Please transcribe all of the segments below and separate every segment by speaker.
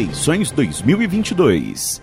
Speaker 1: Eleições 2022.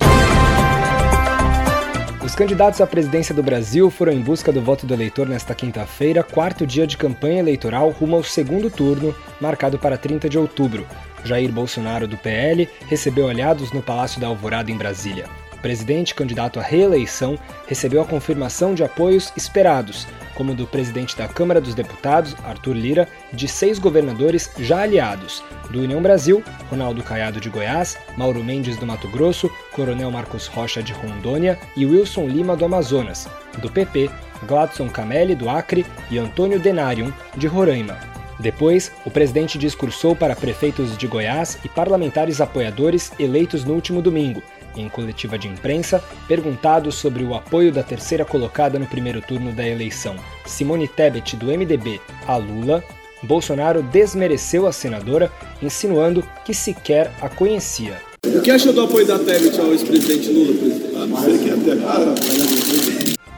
Speaker 2: Os candidatos à presidência do Brasil foram em busca do voto do eleitor nesta quinta-feira, quarto dia de campanha eleitoral rumo ao segundo turno, marcado para 30 de outubro. Jair Bolsonaro, do PL, recebeu aliados no Palácio da Alvorada, em Brasília. O presidente, candidato à reeleição, recebeu a confirmação de apoios esperados, como do presidente da Câmara dos Deputados, Arthur Lira, de seis governadores já aliados, do União Brasil, Ronaldo Caiado de Goiás, Mauro Mendes do Mato Grosso, Coronel Marcos Rocha de Rondônia e Wilson Lima do Amazonas, do PP, Gladson Camelli do Acre e Antônio Denarium de Roraima. Depois, o presidente discursou para prefeitos de Goiás e parlamentares apoiadores eleitos no último domingo, em coletiva de imprensa, perguntado sobre o apoio da terceira colocada no primeiro turno da eleição, Simone Tebet, do MDB, a Lula, Bolsonaro desmereceu a senadora, insinuando que sequer a conhecia.
Speaker 3: O que achou do apoio da Tebet ao ex-presidente Lula,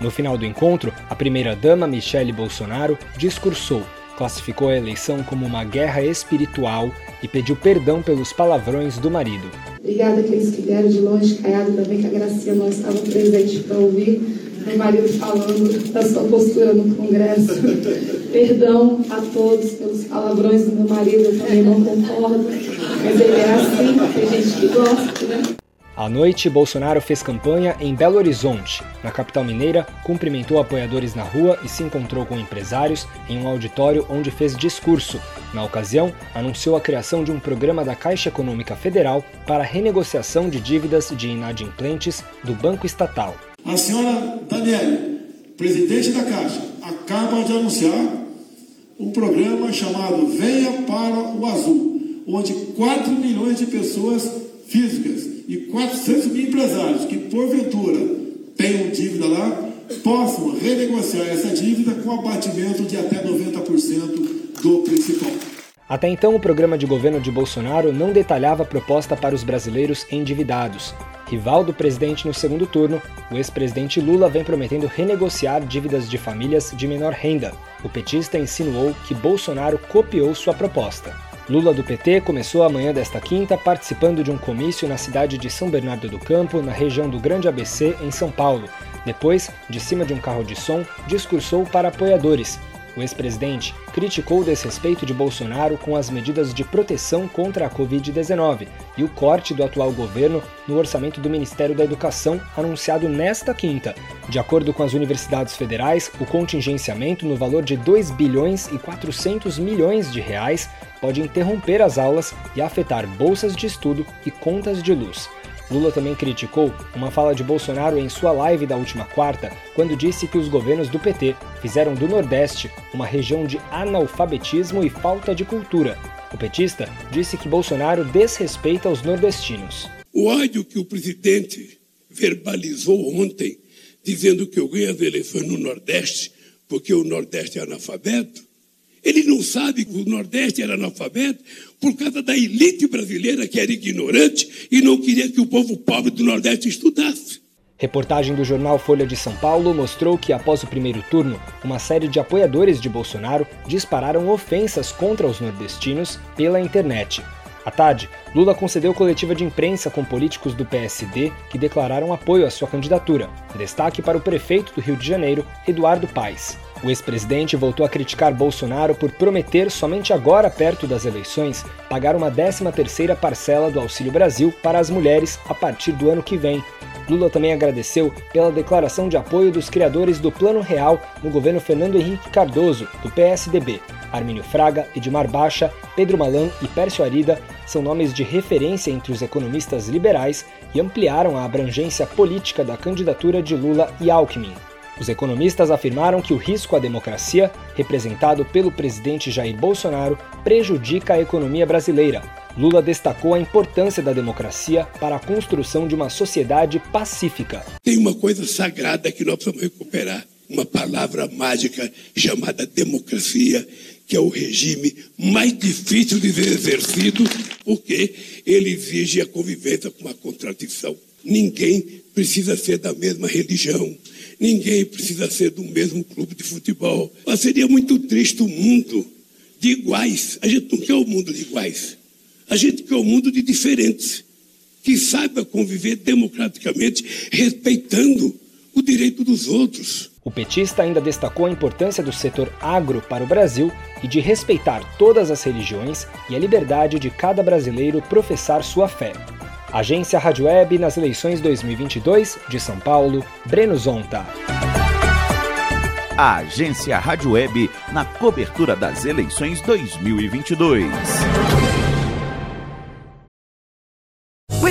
Speaker 2: No final do encontro, a primeira-dama Michele Bolsonaro discursou classificou a eleição como uma guerra espiritual e pediu perdão pelos palavrões do marido.
Speaker 4: Obrigada àqueles que vieram de longe, Caiado também, que a Gracia não estava presente para ouvir meu marido falando da sua postura no Congresso. Perdão a todos pelos palavrões do meu marido, eu também não concordo, mas ele é assim, tem gente que gosta, né?
Speaker 2: À noite, Bolsonaro fez campanha em Belo Horizonte. Na capital mineira, cumprimentou apoiadores na rua e se encontrou com empresários em um auditório onde fez discurso. Na ocasião, anunciou a criação de um programa da Caixa Econômica Federal para renegociação de dívidas de inadimplentes do Banco Estatal.
Speaker 5: A senhora Daniele, presidente da Caixa, acaba de anunciar um programa chamado Venha para o Azul, onde 4 milhões de pessoas físicas e 400 mil empresários que, porventura, tenham dívida lá, possam renegociar essa dívida com abatimento de até 90% do principal.
Speaker 2: Até então, o programa de governo de Bolsonaro não detalhava a proposta para os brasileiros endividados. Rival do presidente no segundo turno, o ex-presidente Lula vem prometendo renegociar dívidas de famílias de menor renda. O petista insinuou que Bolsonaro copiou sua proposta. Lula do PT começou a manhã desta quinta participando de um comício na cidade de São Bernardo do Campo, na região do Grande ABC, em São Paulo. Depois, de cima de um carro de som, discursou para apoiadores. O ex-presidente criticou o desrespeito de Bolsonaro com as medidas de proteção contra a Covid-19 e o corte do atual governo no orçamento do Ministério da Educação anunciado nesta quinta. De acordo com as universidades federais, o contingenciamento no valor de 2 bilhões e 400 milhões de reais pode interromper as aulas e afetar bolsas de estudo e contas de luz. Lula também criticou uma fala de Bolsonaro em sua live da última quarta, quando disse que os governos do PT fizeram do Nordeste uma região de analfabetismo e falta de cultura. O petista disse que Bolsonaro desrespeita os nordestinos.
Speaker 6: O ódio que o presidente verbalizou ontem, dizendo que eu ganho as eleições no Nordeste porque o Nordeste é analfabeto, ele não sabe que o Nordeste era analfabeto por causa da elite brasileira que era ignorante e não queria que o povo pobre do Nordeste estudasse.
Speaker 2: Reportagem do jornal Folha de São Paulo mostrou que, após o primeiro turno, uma série de apoiadores de Bolsonaro dispararam ofensas contra os nordestinos pela internet. À tarde, Lula concedeu coletiva de imprensa com políticos do PSD que declararam apoio à sua candidatura. Destaque para o prefeito do Rio de Janeiro, Eduardo Paes. O ex-presidente voltou a criticar Bolsonaro por prometer, somente agora perto das eleições, pagar uma 13ª parcela do Auxílio Brasil para as mulheres a partir do ano que vem. Lula também agradeceu pela declaração de apoio dos criadores do Plano Real no governo Fernando Henrique Cardoso, do PSDB. Armínio Fraga, Edmar Baixa, Pedro Malan e Pércio Arida são nomes de referência entre os economistas liberais e ampliaram a abrangência política da candidatura de Lula e Alckmin. Os economistas afirmaram que o risco à democracia, representado pelo presidente Jair Bolsonaro, prejudica a economia brasileira. Lula destacou a importância da democracia para a construção de uma sociedade pacífica.
Speaker 6: Tem uma coisa sagrada que nós precisamos recuperar, uma palavra mágica chamada democracia, que é o regime mais difícil de ser exercido, porque ele exige a convivência com a contradição. Ninguém precisa ser da mesma religião, Ninguém precisa ser do mesmo clube de futebol. Mas seria muito triste o mundo de iguais. A gente não quer o mundo de iguais. A gente quer o mundo de diferentes. que saiba conviver democraticamente, respeitando o direito dos outros.
Speaker 2: O petista ainda destacou a importância do setor agro para o Brasil e de respeitar todas as religiões e a liberdade de cada brasileiro professar sua fé. Agência Rádio Web nas eleições 2022 de São Paulo, Breno Zonta.
Speaker 1: A Agência Rádio Web na cobertura das eleições 2022.